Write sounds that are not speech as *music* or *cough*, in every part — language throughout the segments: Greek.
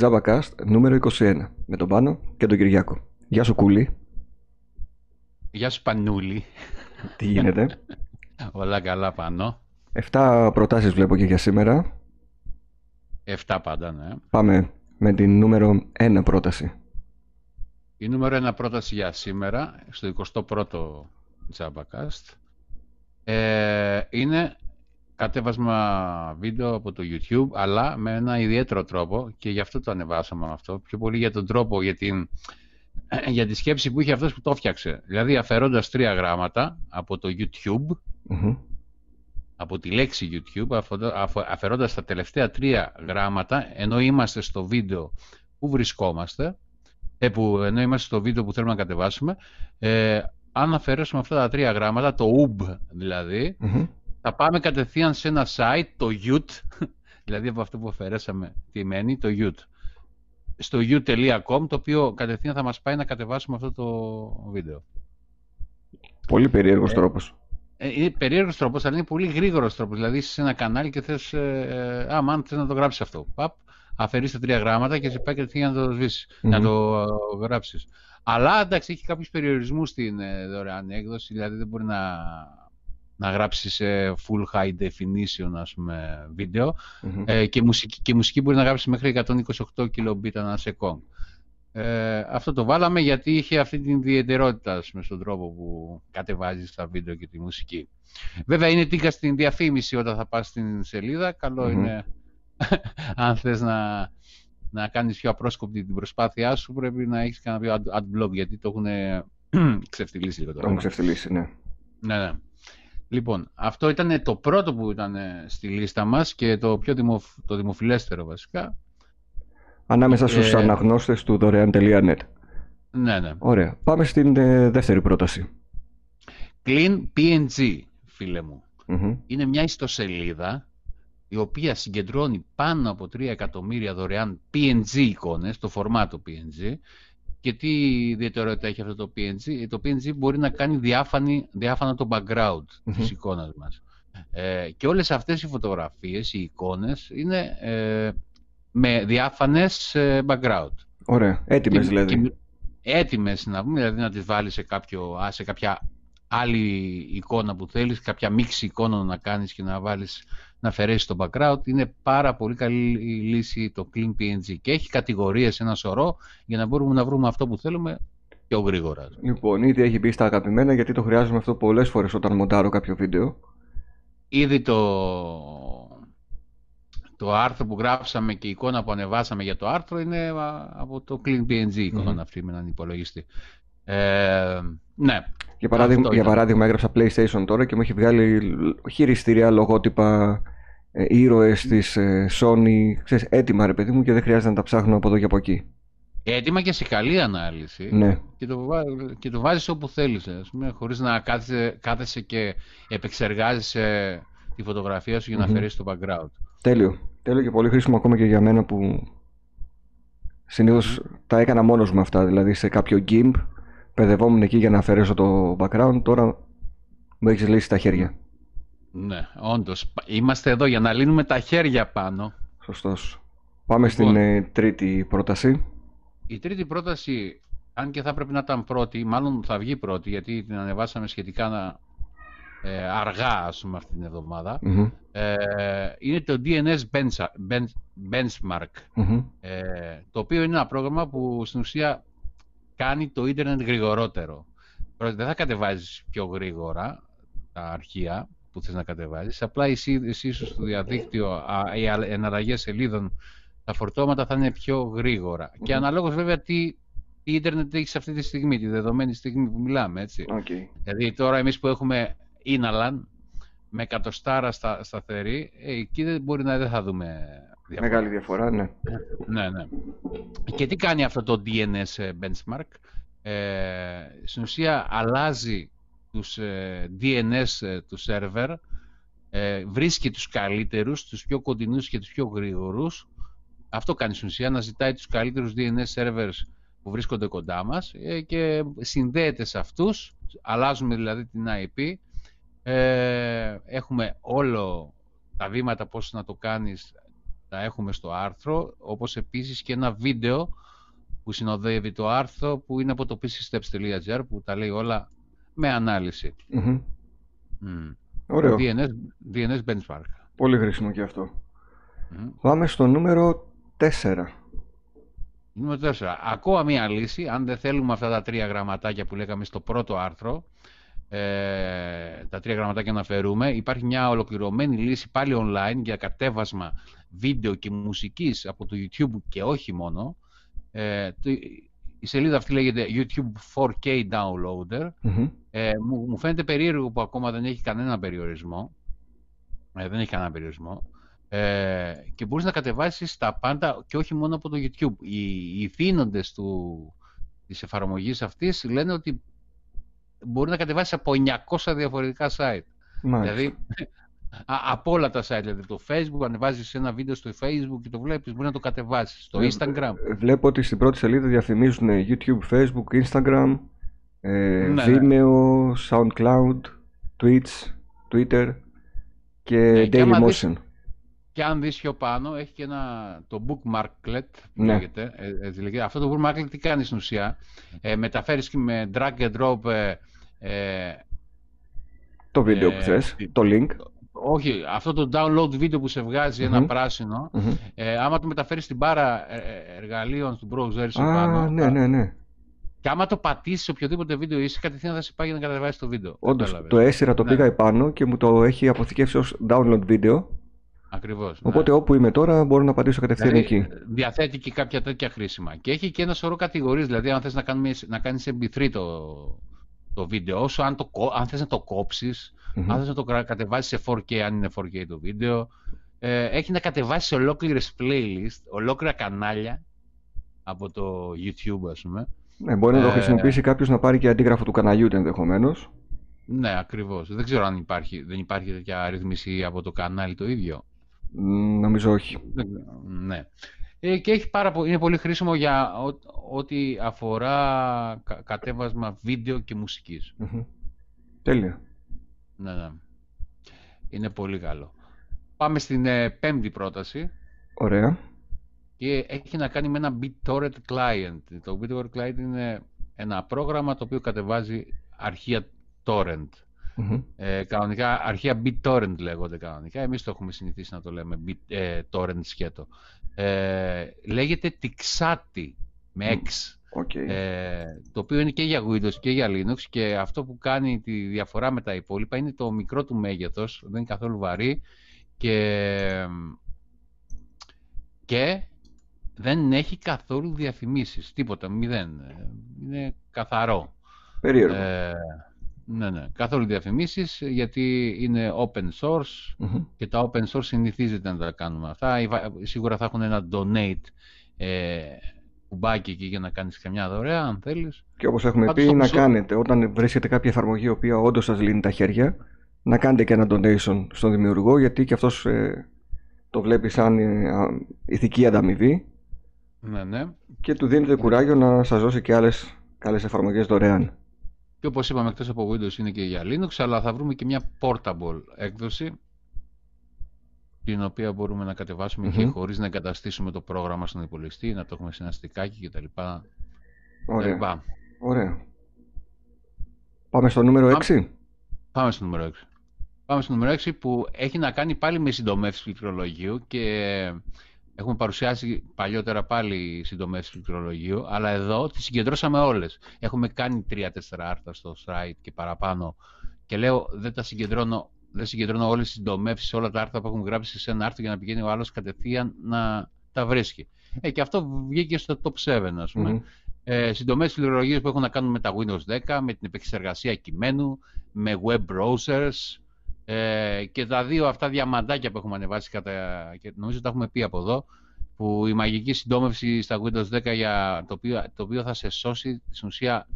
JavaCast νούμερο 21 με τον Πάνο και τον Κυριάκο. Γεια σου Κούλη. Γεια σου Πανούλη. Τι γίνεται; *laughs* Όλα καλά πάνω. Εφτά προτάσεις βλέπω και για σήμερα. Εφτά πάντα, ναι. Πάμε με την νούμερο 1 πρόταση. Η νούμερο 1 πρόταση για σήμερα, στο 21ο JavaCast, ε, είναι κατέβασμα βίντεο από το YouTube, αλλά με ένα ιδιαίτερο τρόπο και γι' αυτό το ανεβάσαμε αυτό. Πιο πολύ για τον τρόπο, για, την, *clears throat* για τη σκέψη που είχε αυτός που το έφτιαξε. Δηλαδή αφαιρώντας τρία γράμματα από το YouTube, από τη λέξη YouTube, αφαιρώντας τα τελευταία τρία γράμματα, ενώ είμαστε στο βίντεο που βρισκόμαστε, ε, που, ενώ είμαστε στο βίντεο που θέλουμε να κατεβάσουμε, ε, αν αφαιρέσουμε αυτά τα τρία γράμματα, το UB δηλαδή, θα πάμε κατευθείαν σε ένα site, το UT, *laughs* δηλαδή από αυτό που αφαιρέσαμε τι μένει, το UT. Στο u.com, το οποίο κατευθείαν θα μας πάει να κατεβάσουμε αυτό το βίντεο. Πολύ περίεργος ε, τρόπος. Ε, είναι περίεργος τρόπος, αλλά είναι πολύ γρήγορος τρόπος. Δηλαδή, είσαι σε ένα κανάλι και θες, ε, ε, αν θες να το γράψεις αυτό. Παπ, αφαιρείς τα τρία γράμματα και σε πάει κατευθείαν να το σβησεις να το ε, γράψεις. Αλλά, εντάξει, έχει κάποιους περιορισμούς στην ε, δωρεάν έκδοση, δηλαδή δεν μπορεί να να γράψεις σε full high definition ας πούμε, βίντεο ε, και, μουσική, και μουσική μπορεί να γράψεις μέχρι 128 kilobit ανά second. Ε, αυτό το βάλαμε γιατί είχε αυτή την ιδιαιτερότητα πούμε, στον τρόπο που κατεβάζεις τα βίντεο και τη μουσική. Βέβαια είναι τίκα στην διαφήμιση όταν θα πας στην σελίδα. Καλό είναι *laughs* αν θες να, να κάνεις πιο απρόσκοπτη την προσπάθειά σου πρέπει να έχεις κανένα πιο ad γιατί το έχουν *clears throat* ξεφτυλίσει λίγο τώρα. Το έχουν ξεφτυλίσει, ναι. Ναι, ναι. Λοιπόν, αυτό ήταν το πρώτο που ήταν στη λίστα μας και το πιο δημοφ... το δημοφιλέστερο βασικά. Ανάμεσα στους ε... αναγνώστες του δωρεάν.net. Ναι, ναι. Ωραία. Πάμε στην ε, δεύτερη πρόταση. Clean PNG, φίλε μου. Είναι μια ιστοσελίδα η οποία συγκεντρώνει πάνω από 3 εκατομμύρια δωρεάν PNG εικόνες, το φορμάτο PNG, και τι ιδιαιτερότητα έχει αυτό το PNG. Το PNG μπορεί να κάνει διάφανη, διάφανο το background mm-hmm. της εικόνας μας. Ε, και όλες αυτές οι φωτογραφίες, οι εικόνες, είναι ε, με διάφανες ε, background. Ωραία, έτοιμες δηλαδή. Και, έτοιμες να πούμε, δηλαδή να τις βάλεις σε, κάποιο, σε κάποια άλλη εικόνα που θέλεις, κάποια μίξη εικόνων να κάνεις και να βάλεις να αφαιρέσει το background. Είναι πάρα πολύ καλή η λύση το Clean PNG και έχει κατηγορίες ένα σωρό για να μπορούμε να βρούμε αυτό που θέλουμε πιο γρήγορα. Λοιπόν, ήδη έχει μπει στα αγαπημένα γιατί το χρειάζομαι αυτό πολλές φορές όταν μοντάρω κάποιο βίντεο. Ήδη το, το άρθρο που γράψαμε και η εικόνα που ανεβάσαμε για το άρθρο είναι από το Clean PNG εικόνα mm. αυτή με έναν υπολογιστή. Ε, ναι. Για παράδειγμα, για παράδειγμα, έγραψα PlayStation τώρα και μου έχει βγάλει χειριστήρια, λογότυπα, ε, ήρωες της ε, Sony, ξέρεις, έτοιμα ρε παιδί μου και δεν χρειάζεται να τα ψάχνω από εδώ και από εκεί. Έτοιμα και σε καλή ανάλυση ναι. και, το, και το βάζεις όπου θέλεις, ας πούμε, χωρίς να κάθεσαι, κάθεσαι και επεξεργάζεσαι τη φωτογραφία σου για να mm το background. Τέλειο. Τέλειο και πολύ χρήσιμο ακόμα και για μένα που συνήθως τα έκανα μόνος μου αυτά, δηλαδή σε κάποιο GIMP παιδευόμουν εκεί για να αφαιρέσω το background, τώρα μου έχεις λύσει τα χέρια. Ναι, όντως. Είμαστε εδώ για να λύνουμε τα χέρια πάνω. Σωστός. Πάμε στην λοιπόν. ε, τρίτη πρόταση. Η τρίτη πρόταση, αν και θα πρέπει να ήταν πρώτη, μάλλον θα βγει πρώτη, γιατί την ανεβάσαμε σχετικά ε, αργά, ας πούμε, αυτή την εβδομαδα ε, είναι το DNS Benchmark, ε, το οποίο είναι ένα πρόγραμμα που στην ουσία κάνει το ίντερνετ γρηγορότερο. Δεν θα κατεβάζεις πιο γρήγορα τα αρχεία, που θες να κατεβάζεις. Απλά εσύ, εσύ στο διαδίκτυο, οι εναλλαγές σελίδων, τα φορτώματα θα είναι πιο γρήγορα. Και αναλόγως βέβαια τι, ίντερνετ έχεις αυτή τη στιγμή, τη δεδομένη στιγμή που μιλάμε, έτσι. Okay. Δηλαδή τώρα εμείς που έχουμε Ίναλαν με εκατοστάρα στα, σταθερή, ε, εκεί δεν μπορεί να δεν θα δούμε διαφορά. Μεγάλη διαφορά, ναι. ναι, ναι. Και τι κάνει αυτό το DNS ε, benchmark; Ε, στην ουσία αλλάζει τους ε, DNS ε, του σερβερ, ε, βρίσκει τους καλύτερους, τους πιο κοντινούς και τους πιο γρήγορους. Αυτό κάνει στην ουσία, να ζητάει τους καλύτερους DNS servers που βρίσκονται κοντά μας και συνδέεται σε αυτούς, αλλάζουμε δηλαδή την IP, έχουμε όλο τα βήματα πώς να το κάνεις, τα έχουμε στο άρθρο, όπως επίσης και ένα βίντεο που συνοδεύει το άρθρο που είναι από το pcsteps.gr που τα λέει όλα με ανάλυση. Μμμ. Μμ. Ωραίο. DNS, DNS benchmark. Πολύ χρήσιμο και αυτό. Μμ. Πάμε στο νούμερο 4. Νούμερο 4. Ακόμα μία λύση, αν δεν θέλουμε αυτά τα τρία γραμματάκια που λέγαμε στο πρώτο άρθρο, ε, τα τρία γραμματάκια να φέρουμε, υπάρχει μια ολοκληρωμένη λύση πάλι online για κατέβασμα βίντεο και μουσικής από το YouTube και όχι μόνο. Ε, το- η σελίδα αυτή λέγεται YouTube 4K Downloader. Μμμ. Ε, μου, μου φαίνεται περίεργο που ακόμα δεν έχει κανένα περιορισμό. Ε, δεν έχει κανένα περιορισμό. Ε, και μπορείς να κατεβάσεις τα πάντα και όχι μόνο από το YouTube. Οι, οι θύνοντες του, της εφαρμογής αυτής λένε ότι μπορεί να κατεβάσεις από 900 διαφορετικά site. Μάλιστα. Δηλαδή, α, από όλα τα site, δηλαδή το Facebook, ανεβάζεις ένα βίντεο στο Facebook και το βλέπεις, μπορεί να το κατεβάσεις. Στο Ε, Instagram. ε, Βλέπω ότι στην πρώτη σελίδα διαφημίζουν YouTube, Facebook, Instagram, ε, Ναι, Vimeo, SoundCloud, Twitch, Twitter και Ναι, και άμα δεις- Dailymotion. Και αν δεις πιο πάνω, έχει και ένα, το bookmarklet, που Ναι. λέγεται, ε, έτσι λέγεται. Αυτό το bookmarklet τι κάνει στην ουσία; Ε, μεταφέρεις και με drag and drop, ε, ε, Το βίντεο Ε, που θες, τι- το link. Όχι, αυτό το download βίντεο που σε βγαζει Μμμ. ένα πράσινο, Μμμ. ε, άμα το μεταφέρεις στην μπάρα ε, ε, εργαλείων του browser σου Α, πάνω, ναι, θα- ναι, ναι. και άμα το πατήσεις σε οποιοδήποτε βίντεο είσαι, κατευθείαν θα σε πάει για να κατεβάσεις το βίντεο. Όντως, Κατάλαβες. το έσυρα το Ναι. πήγα επάνω και μου το έχει αποθηκεύσει ως download βίντεο. Ακριβώς. ναι. Οπότε όπου είμαι τώρα μπορώ να πατήσω κατευθείαν Δηλαδή, εκεί. διαθέτει και κάποια τέτοια χρήσιμα. Και έχει και ένα σωρό κατηγορίες, δηλαδή αν θες να, κάνεις, να κάνεις MP3 το, το βίντεο, όσο αν, το, κο- αν θες να το κόψεις, Μμμ. αν θες να το κρα- κατεβάσεις σε 4K, αν είναι 4K το βίντεο, ε, έχει να κατεβάσεις ολόκληρες playlist, ολόκληρα κανάλια από το YouTube, ας πούμε. Ναι, μπορεί να το Ε, χρησιμοποιήσει κάποιος να πάρει και αντίγραφο του καναλιού του ενδεχομένως. Ναι, ακριβώς. Δεν ξέρω αν υπάρχει, δεν υπάρχει τέτοια ρύθμιση από το κανάλι το ίδιο. Νομίζω όχι. Δεν ξέρω, Ναι. Ε, και έχει πάρα, πο- είναι πολύ χρήσιμο για ό- ό,τι αφορά κα- κατέβασμα βίντεο και μουσικής. Μμμ. Τέλεια. Ναι, ναι. Είναι πολύ καλό. Πάμε στην ε, πέμπτη πρόταση Ωραία. και έχει να κάνει με ένα BitTorrent client. Το BitTorrent client είναι ένα πρόγραμμα το οποίο κατεβάζει αρχεία torrent. Μμμ. Ε, κανονικά, αρχεία BitTorrent λέγονται κανονικά. Εμείς το έχουμε συνηθίσει να το λέμε bit, ε, torrent σκέτο. Ε, λέγεται Tixati με Μμ. X. OK. Ε, το οποίο είναι και για Windows και για Linux και αυτό που κάνει τη διαφορά με τα υπόλοιπα είναι το μικρό του μέγεθος, δεν είναι καθόλου βαρύ και, και δεν έχει καθόλου διαφημίσεις, τίποτα, μηδέν. Ε, Είναι καθαρό. Περίεργο. Ε, ναι, ναι, καθόλου διαφημίσεις γιατί είναι open source Μμμ. και τα open source συνηθίζεται να τα κάνουμε αυτά. Ή βα- Σίγουρα θα έχουν ένα donate ε, κουμπάκι εκεί για να κάνεις καμιά δωρεά αν θέλεις. Και όπως έχουμε Πάντως, πει, να όπως- κάνετε όταν βρίσκετε κάποια εφαρμογή η οποία όντως σας λύνει τα χέρια, να κάνετε και ένα donation στον δημιουργό, γιατί και αυτός ε, το βλέπει σαν ε, α, ηθική ανταμοιβή Ναι, ναι. και του δίνετε κουράγιο να σας δώσει και άλλες καλές εφαρμογές δωρεάν. Και όπως είπαμε εκτός από Windows είναι και για Linux, αλλά θα βρούμε και μια portable έκδοση την οποία μπορούμε να κατεβάσουμε και Μμμ. χωρίς να εγκαταστήσουμε το πρόγραμμα στον υπολογιστή, να το έχουμε σε ένα στικάκι κτλ. Ωραία. κτλ. Ωραία. Πάμε στο νούμερο Πάμε. 6. Πάμε στο νούμερο 6. Πάμε στο νούμερο 6 που έχει να κάνει πάλι με συντομεύσεις πληκτρολογίου και έχουμε παρουσιάσει παλιότερα πάλι συντομεύσεις πληκτρολογίου, αλλά εδώ τις συγκεντρώσαμε όλες. Έχουμε κάνει 3-4 άρθρα στο site και παραπάνω και λέω δεν τα συγκεντρώνω, δεν συγκεντρώνω όλες τις συντομεύσεις, όλα τα άρθρα που έχουμε γράψει σε ένα άρθρο για να πηγαίνει ο άλλος κατευθείαν να τα βρίσκει. Ε, και αυτό βγήκε στο top 7 ας πούμε. Μμμ. Ε, συντομές πληκτρολογίες που έχουν να κάνουν με τα Windows 10, με την επεξεργασία κειμένου, με web browsers ε, και τα δύο αυτά διαμαντάκια που έχουμε ανεβάσει κατά, και νομίζω τα έχουμε πει από εδώ, που η μαγική συντόμευση στα Windows 10 για το οποίο, το οποίο θα σε σώσει στην ουσία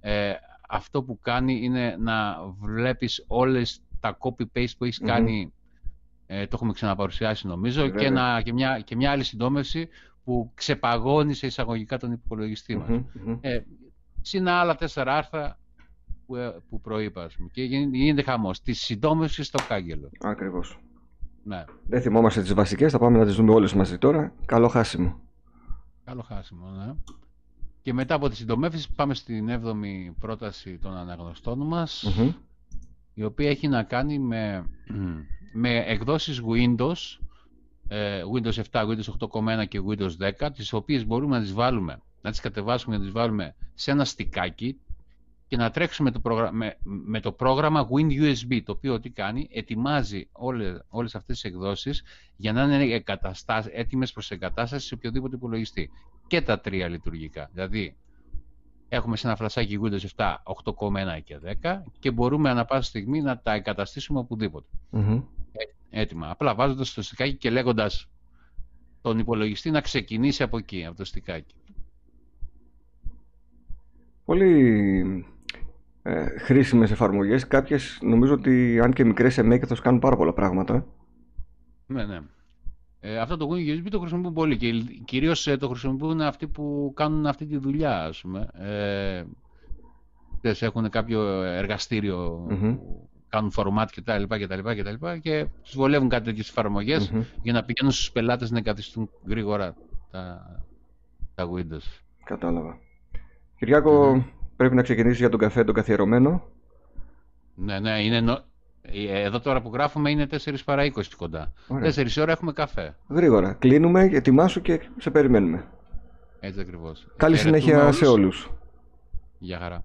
ε, αυτό που κάνει είναι να βλέπεις όλες τα copy-paste που έχεις Μμμ. κάνει ε, το έχουμε ξαναπαρουσιάσει νομίζω και, Βέβαια. ένα, και, μια, και μια άλλη συντόμευση που ξεπαγώνει σε εισαγωγικά τον υπολογιστή μας. Μμμ, μμμ. Ε, συν άλλα τέσσερα άρθρα που, ε, που προείπα, ας πούμε. Και γίνει- γίνεται χαμός. Τη συντόμευση στο κάγκελο. Ακριβώς. Ναι. Δεν θυμόμαστε τις βασικές, θα πάμε να τις δούμε όλες μαζί τώρα. Καλό χάσιμο. Καλό χάσιμο, ναι. Και μετά από τις συντομεύσεις πάμε στην 7η πρόταση των αναγνωστών μας, Μμμ. Η οποία έχει να κάνει με, *clears throat* με εκδόσεις Windows, ε, Windows 7, Windows 8.1 και Windows 10, τις οποίες μπορούμε να τις βάλουμε, να τις κατεβάσουμε και να τις βάλουμε σε ένα στικάκι και να τρέξουμε το πρόγραμμα, με, με το πρόγραμμα WinUSB, το οποίο τι κάνει, ετοιμάζει όλες, όλες αυτές τις εκδόσεις για να είναι εγκαταστά- έτοιμες προς εγκατάσταση σε οποιοδήποτε υπολογιστή. Και τα τρία λειτουργικά. Δηλαδή, έχουμε σε ένα φλασάκι Windows 7, 8.1 και 10 και μπορούμε ανά πάσα στιγμή να τα εγκαταστήσουμε οπουδήποτε. Μμμ. Έτοιμα. Απλά βάζοντας το στικάκι και λέγοντας τον υπολογιστή να ξεκινήσει από εκεί, από το στικάκι. Πολύ ε, χρήσιμες εφαρμογές. Κάποιες νομίζω ότι αν και μικρές σε μέγεθος κάνουν πάρα πολλά πράγματα. Ναι, ναι. Ε, αυτό το USB το χρησιμοποιούν πολύ και κυρίως ε, το χρησιμοποιούν αυτοί που κάνουν αυτή τη δουλειά, ας πούμε. Ε, ξέρεις, έχουν κάποιο εργαστήριο Μμμ. που κάνουν format και τα λοιπά και τα λοιπά και τα λοιπά και τους βολεύουν κάτι τέτοιες εφαρμογές Μμμ. για να πηγαίνουν στους πελάτες να εγκαθιστούν γρήγορα τα, τα Windows. Κατάλαβα. Κυριάκο, πρέπει να ξεκινήσεις για τον καφέ τον καθιερωμένο. Ναι, ναι, είναι νο... ε, εδώ τώρα που γράφουμε είναι 4 παρά 20 κοντά. Ωραία. 4 ώρα έχουμε καφέ. Γρήγορα. Κλείνουμε, ετοιμάσου και σε περιμένουμε. Έτσι ακριβώς. Καλή Χαιρετούμε συνέχεια όλους. σε όλους. Γεια χαρά.